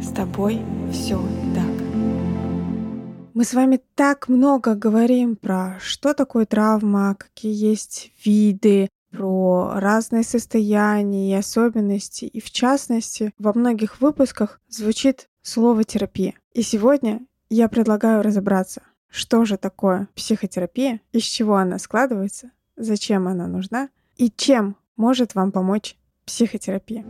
С тобой все так. Мы с вами так много говорим про что такое травма, какие есть виды, про разные состояния и особенности. И в частности, во многих выпусках звучит слово терапия. И сегодня я предлагаю разобраться, что же такое психотерапия, из чего она складывается, зачем она нужна и чем может вам помочь психотерапия.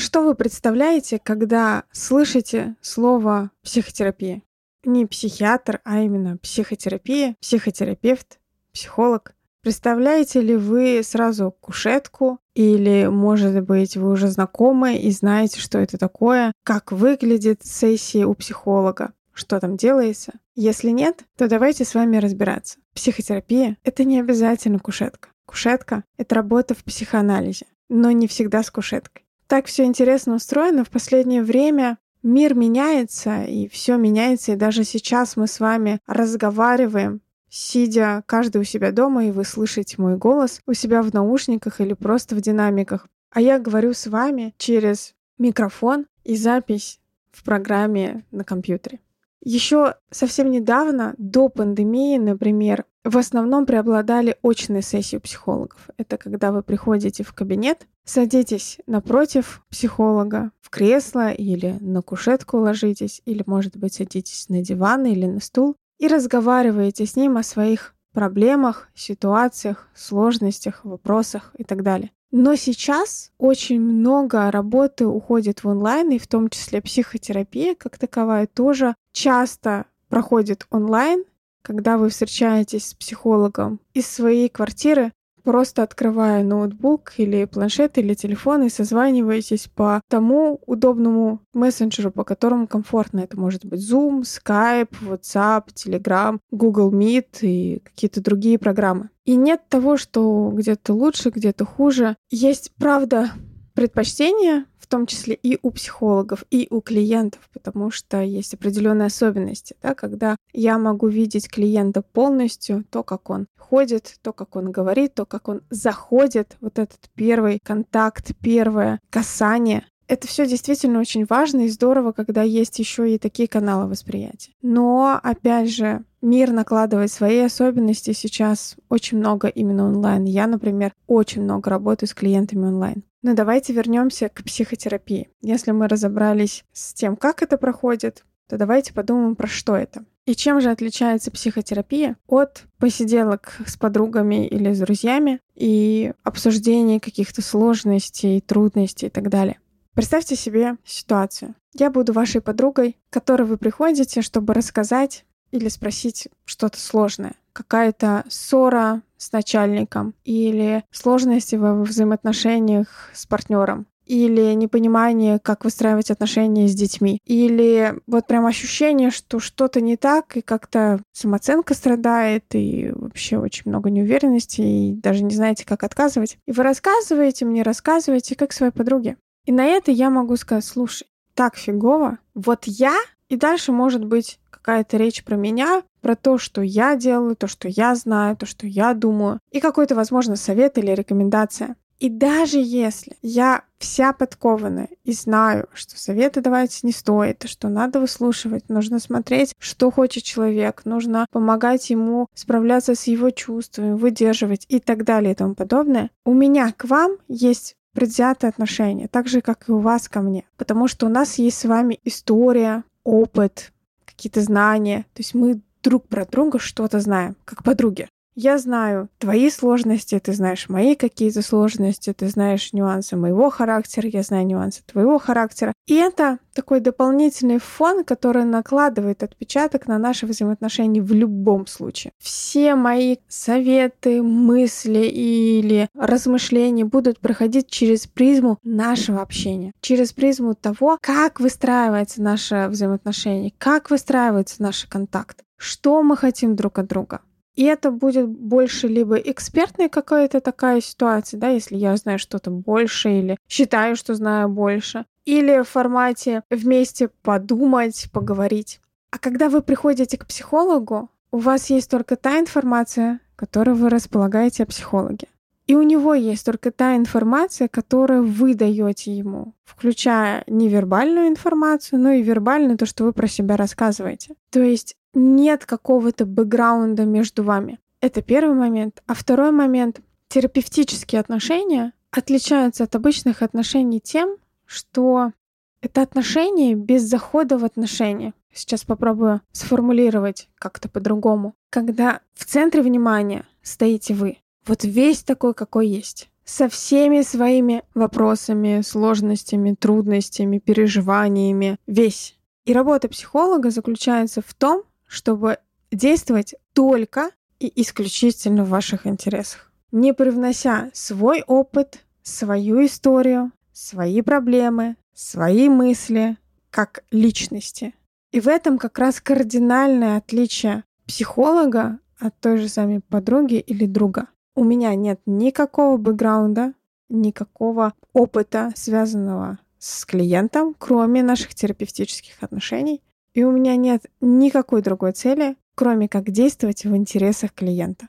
Что вы представляете, когда слышите слово психотерапия? Не психиатр, а именно психотерапия, психотерапевт, психолог. Представляете ли вы сразу кушетку или, может быть, вы уже знакомы и знаете, что это такое, как выглядит сессия у психолога, что там делается? Если нет, то давайте с вами разбираться. Психотерапия — это не обязательно кушетка. Кушетка — это работа в психоанализе, но не всегда с кушеткой. Так все интересно устроено. В последнее время мир меняется, и все меняется. И даже сейчас мы с вами разговариваем, сидя каждый у себя дома, и вы слышите мой голос у себя в наушниках или просто в динамиках. А я говорю с вами через микрофон и запись в программе на компьютере. Еще совсем недавно, до пандемии, например, в основном преобладали очные сессии у психологов. Это когда вы приходите в кабинет, садитесь напротив психолога в кресло или на кушетку ложитесь, или, может быть, садитесь на диван или на стул и разговариваете с ним о своих проблемах, ситуациях, сложностях, вопросах и так далее. Но сейчас очень много работы уходит в онлайн, и в том числе психотерапия как таковая тоже часто проходит онлайн, когда вы встречаетесь с психологом из своей квартиры, просто открывая ноутбук или планшет или телефон и созваниваетесь по тому удобному мессенджеру, по которому комфортно. Это может быть Zoom, Skype, WhatsApp, Telegram, Google Meet и какие-то другие программы. И нет того, что где-то лучше, где-то хуже. Есть, правда, предпочтения, в том числе и у психологов, и у клиентов, потому что есть определенные особенности, да, когда я могу видеть клиента полностью, то, как он ходит, то, как он говорит, то, как он заходит, вот этот первый контакт, первое касание, это все действительно очень важно и здорово, когда есть еще и такие каналы восприятия. Но, опять же, мир накладывает свои особенности. Сейчас очень много именно онлайн. Я, например, очень много работаю с клиентами онлайн. Но давайте вернемся к психотерапии. Если мы разобрались с тем, как это проходит, то давайте подумаем, про что это. И чем же отличается психотерапия от посиделок с подругами или с друзьями и обсуждения каких-то сложностей, трудностей и так далее. Представьте себе ситуацию. Я буду вашей подругой, к которой вы приходите, чтобы рассказать или спросить что-то сложное. Какая-то ссора с начальником или сложности во взаимоотношениях с партнером или непонимание, как выстраивать отношения с детьми, или вот прям ощущение, что что-то не так, и как-то самооценка страдает, и вообще очень много неуверенности, и даже не знаете, как отказывать. И вы рассказываете мне, рассказываете, как своей подруге. И на это я могу сказать, слушай, так фигово, вот я, и дальше может быть какая-то речь про меня, про то, что я делаю, то, что я знаю, то, что я думаю, и какой-то, возможно, совет или рекомендация. И даже если я вся подкованная и знаю, что советы давать не стоит, что надо выслушивать, нужно смотреть, что хочет человек, нужно помогать ему справляться с его чувствами, выдерживать и так далее и тому подобное, у меня к вам есть предвзятое отношение, так же, как и у вас ко мне. Потому что у нас есть с вами история, опыт, какие-то знания. То есть мы друг про друга что-то знаем, как подруги. Я знаю твои сложности, ты знаешь мои какие-то сложности, ты знаешь нюансы моего характера, я знаю нюансы твоего характера. И это такой дополнительный фон, который накладывает отпечаток на наши взаимоотношения в любом случае. Все мои советы, мысли или размышления будут проходить через призму нашего общения, через призму того, как выстраивается наше взаимоотношение, как выстраивается наш контакт, что мы хотим друг от друга. И это будет больше либо экспертная какая-то такая ситуация, да, если я знаю что-то больше или считаю, что знаю больше, или в формате вместе подумать, поговорить. А когда вы приходите к психологу, у вас есть только та информация, которую вы располагаете о психологе. И у него есть только та информация, которую вы даете ему, включая невербальную информацию, но и вербальную, то, что вы про себя рассказываете. То есть нет какого-то бэкграунда между вами. Это первый момент. А второй момент. Терапевтические отношения отличаются от обычных отношений тем, что это отношения без захода в отношения. Сейчас попробую сформулировать как-то по-другому. Когда в центре внимания стоите вы, вот весь такой, какой есть, со всеми своими вопросами, сложностями, трудностями, переживаниями, весь. И работа психолога заключается в том, чтобы действовать только и исключительно в ваших интересах, не привнося свой опыт, свою историю, свои проблемы, свои мысли как личности. И в этом как раз кардинальное отличие психолога от той же самой подруги или друга. У меня нет никакого бэкграунда, никакого опыта, связанного с клиентом, кроме наших терапевтических отношений. И у меня нет никакой другой цели, кроме как действовать в интересах клиента.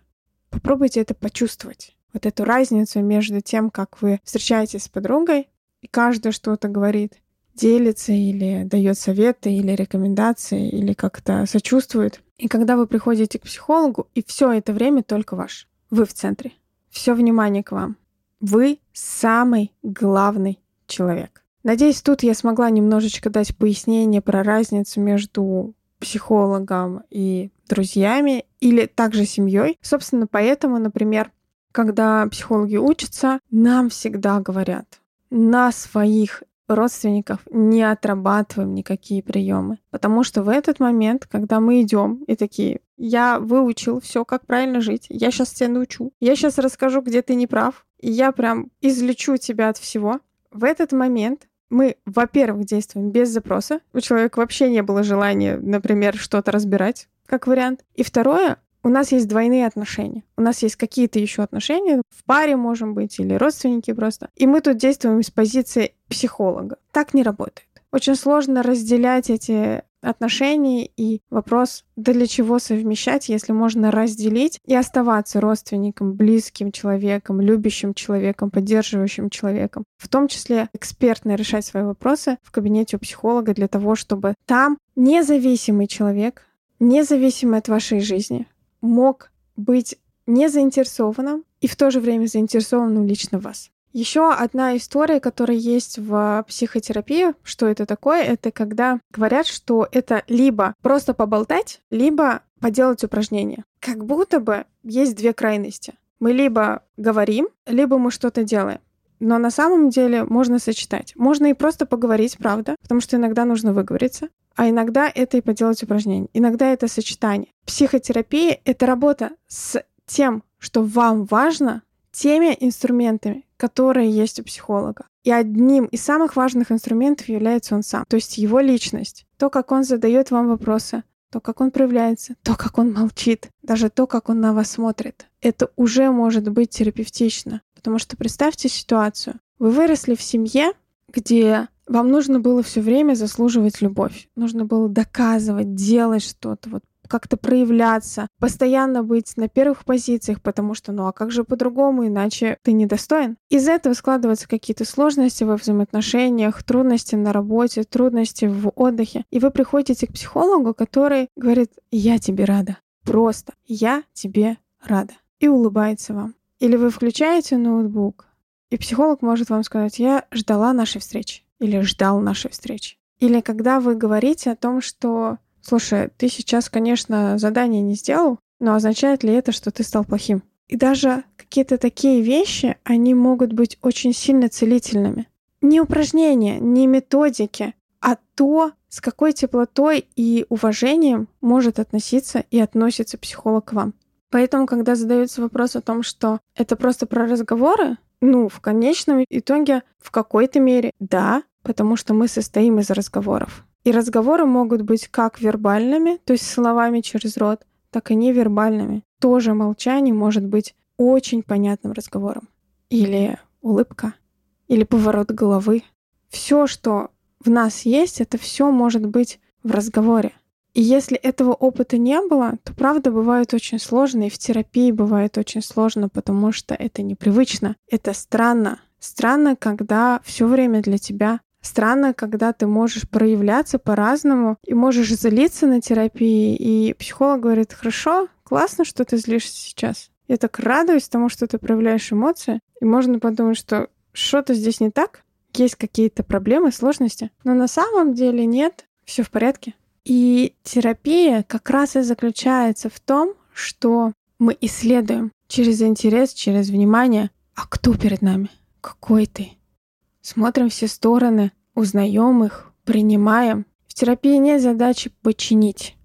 Попробуйте это почувствовать. Вот эту разницу между тем, как вы встречаетесь с подругой, и каждая что-то говорит, делится или дает советы, или рекомендации, или как-то сочувствует. И когда вы приходите к психологу, и все это время только ваш. Вы в центре. Все внимание к вам. Вы самый главный человек. Надеюсь, тут я смогла немножечко дать пояснение про разницу между психологом и друзьями или также семьей. Собственно, поэтому, например, когда психологи учатся, нам всегда говорят, на своих родственников не отрабатываем никакие приемы. Потому что в этот момент, когда мы идем и такие, я выучил все, как правильно жить, я сейчас тебя научу, я сейчас расскажу, где ты не прав, и я прям излечу тебя от всего. В этот момент мы, во-первых, действуем без запроса. У человека вообще не было желания, например, что-то разбирать, как вариант. И второе, у нас есть двойные отношения. У нас есть какие-то еще отношения, в паре можем быть, или родственники просто. И мы тут действуем с позиции психолога. Так не работает. Очень сложно разделять эти отношения и вопрос, да для чего совмещать, если можно разделить и оставаться родственником, близким человеком, любящим человеком, поддерживающим человеком. В том числе экспертно решать свои вопросы в кабинете у психолога для того, чтобы там независимый человек, независимый от вашей жизни, мог быть не заинтересованным и в то же время заинтересованным лично вас. Еще одна история, которая есть в психотерапии, что это такое, это когда говорят, что это либо просто поболтать, либо поделать упражнение. Как будто бы есть две крайности. Мы либо говорим, либо мы что-то делаем. Но на самом деле можно сочетать. Можно и просто поговорить, правда, потому что иногда нужно выговориться, а иногда это и поделать упражнение. Иногда это сочетание. Психотерапия — это работа с тем, что вам важно, теми инструментами, которые есть у психолога. И одним из самых важных инструментов является он сам, то есть его личность. То, как он задает вам вопросы, то, как он проявляется, то, как он молчит, даже то, как он на вас смотрит. Это уже может быть терапевтично. Потому что представьте ситуацию. Вы выросли в семье, где вам нужно было все время заслуживать любовь. Нужно было доказывать, делать что-то, вот как-то проявляться, постоянно быть на первых позициях, потому что, ну а как же по-другому, иначе ты недостоин. Из этого складываются какие-то сложности во взаимоотношениях, трудности на работе, трудности в отдыхе. И вы приходите к психологу, который говорит, я тебе рада. Просто я тебе рада. И улыбается вам. Или вы включаете ноутбук, и психолог может вам сказать, я ждала нашей встречи. Или ждал нашей встречи. Или когда вы говорите о том, что Слушай, ты сейчас, конечно, задание не сделал, но означает ли это, что ты стал плохим? И даже какие-то такие вещи, они могут быть очень сильно целительными. Не упражнения, не методики, а то, с какой теплотой и уважением может относиться и относится психолог к вам. Поэтому, когда задается вопрос о том, что это просто про разговоры, ну, в конечном итоге, в какой-то мере, да, потому что мы состоим из разговоров. И разговоры могут быть как вербальными, то есть словами через рот, так и невербальными. Тоже молчание может быть очень понятным разговором. Или улыбка, или поворот головы. Все, что в нас есть, это все может быть в разговоре. И если этого опыта не было, то правда бывает очень сложно, и в терапии бывает очень сложно, потому что это непривычно, это странно. Странно, когда все время для тебя Странно, когда ты можешь проявляться по-разному и можешь злиться на терапии, и психолог говорит, хорошо, классно, что ты злишься сейчас. Я так радуюсь тому, что ты проявляешь эмоции, и можно подумать, что что-то здесь не так, есть какие-то проблемы, сложности. Но на самом деле нет, все в порядке. И терапия как раз и заключается в том, что мы исследуем через интерес, через внимание, а кто перед нами, какой ты. Смотрим все стороны, узнаем их, принимаем. В терапии нет задачи починить.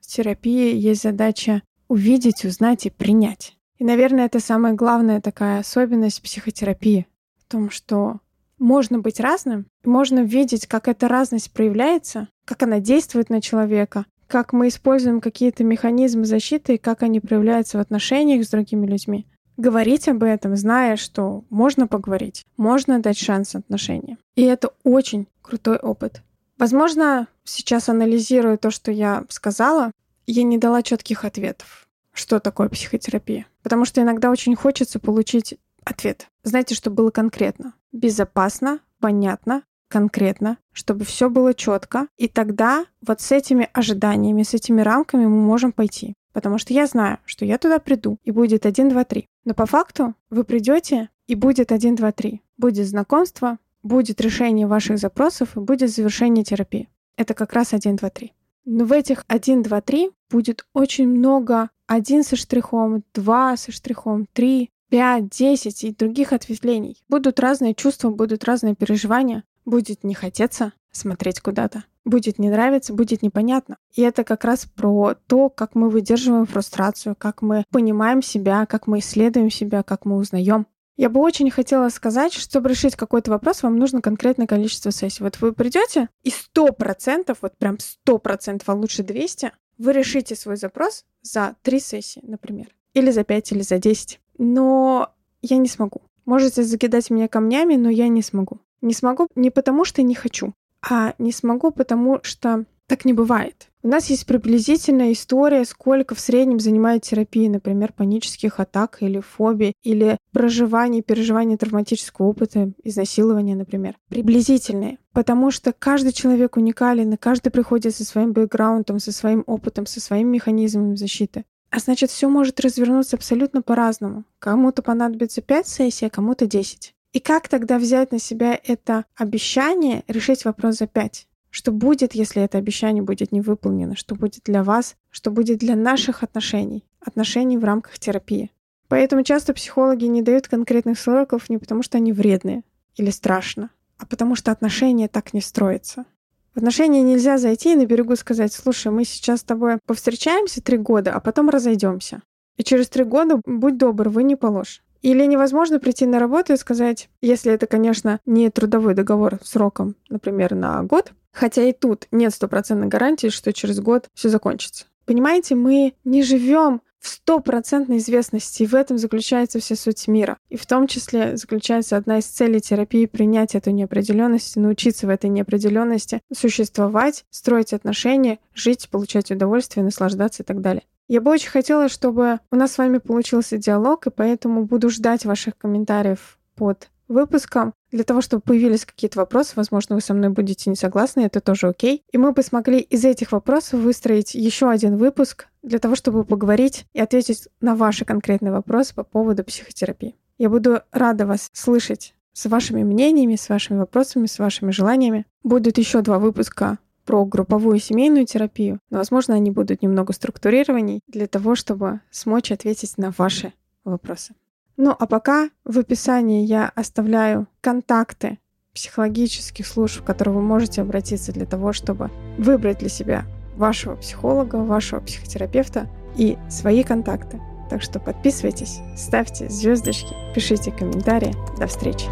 В терапии есть задача увидеть, узнать и принять. И, наверное, это самая главная такая особенность психотерапии. В том, что можно быть разным, можно видеть, как эта разность проявляется, как она действует на человека, как мы используем какие-то механизмы защиты и как они проявляются в отношениях с другими людьми. Говорить об этом, зная, что можно поговорить, можно дать шанс отношениям. И это очень крутой опыт. Возможно, сейчас анализируя то, что я сказала, я не дала четких ответов, что такое психотерапия. Потому что иногда очень хочется получить ответ. Знаете, что было конкретно безопасно, понятно, конкретно, чтобы все было четко. И тогда вот с этими ожиданиями, с этими рамками мы можем пойти. Потому что я знаю, что я туда приду, и будет 1, 2, 3. Но по факту вы придете, и будет 1, 2, 3. Будет знакомство, будет решение ваших запросов, и будет завершение терапии. Это как раз 1, 2, 3. Но в этих 1, 2, 3 будет очень много один со штрихом, два со штрихом, три 5, 10 и других ответвлений. Будут разные чувства, будут разные переживания. Будет не хотеться смотреть куда-то. Будет не нравиться, будет непонятно. И это как раз про то, как мы выдерживаем фрустрацию, как мы понимаем себя, как мы исследуем себя, как мы узнаем. Я бы очень хотела сказать, чтобы решить какой-то вопрос, вам нужно конкретное количество сессий. Вот вы придете, и сто процентов, вот прям сто процентов, а лучше 200, вы решите свой запрос за три сессии, например. Или за пять, или за десять но я не смогу. Можете закидать меня камнями, но я не смогу. Не смогу не потому, что не хочу, а не смогу, потому что так не бывает. У нас есть приблизительная история, сколько в среднем занимает терапия, например, панических атак или фобий, или проживания, переживания травматического опыта, изнасилования, например. Приблизительные. Потому что каждый человек уникален, и каждый приходит со своим бэкграундом, со своим опытом, со своим механизмом защиты. А значит, все может развернуться абсолютно по-разному. Кому-то понадобится 5 сессий, а кому-то 10. И как тогда взять на себя это обещание, решить вопрос за 5? Что будет, если это обещание будет не выполнено? Что будет для вас? Что будет для наших отношений? Отношений в рамках терапии. Поэтому часто психологи не дают конкретных сроков не потому, что они вредные или страшно, а потому что отношения так не строятся. В отношения нельзя зайти и на берегу сказать, слушай, мы сейчас с тобой повстречаемся три года, а потом разойдемся. И через три года, будь добр, вы не положь. Или невозможно прийти на работу и сказать, если это, конечно, не трудовой договор сроком, например, на год, хотя и тут нет стопроцентной гарантии, что через год все закончится. Понимаете, мы не живем в стопроцентной известности. И в этом заключается вся суть мира. И в том числе заключается одна из целей терапии принять эту неопределенность, научиться в этой неопределенности существовать, строить отношения, жить, получать удовольствие, наслаждаться и так далее. Я бы очень хотела, чтобы у нас с вами получился диалог, и поэтому буду ждать ваших комментариев под выпуском для того, чтобы появились какие-то вопросы. Возможно, вы со мной будете не согласны, это тоже окей. И мы бы смогли из этих вопросов выстроить еще один выпуск для того, чтобы поговорить и ответить на ваши конкретные вопросы по поводу психотерапии. Я буду рада вас слышать с вашими мнениями, с вашими вопросами, с вашими желаниями. Будут еще два выпуска про групповую семейную терапию, но, возможно, они будут немного структурированней для того, чтобы смочь ответить на ваши вопросы. Ну, а пока в описании я оставляю контакты психологических служб, в которые вы можете обратиться для того, чтобы выбрать для себя вашего психолога, вашего психотерапевта и свои контакты. Так что подписывайтесь, ставьте звездочки, пишите комментарии. До встречи.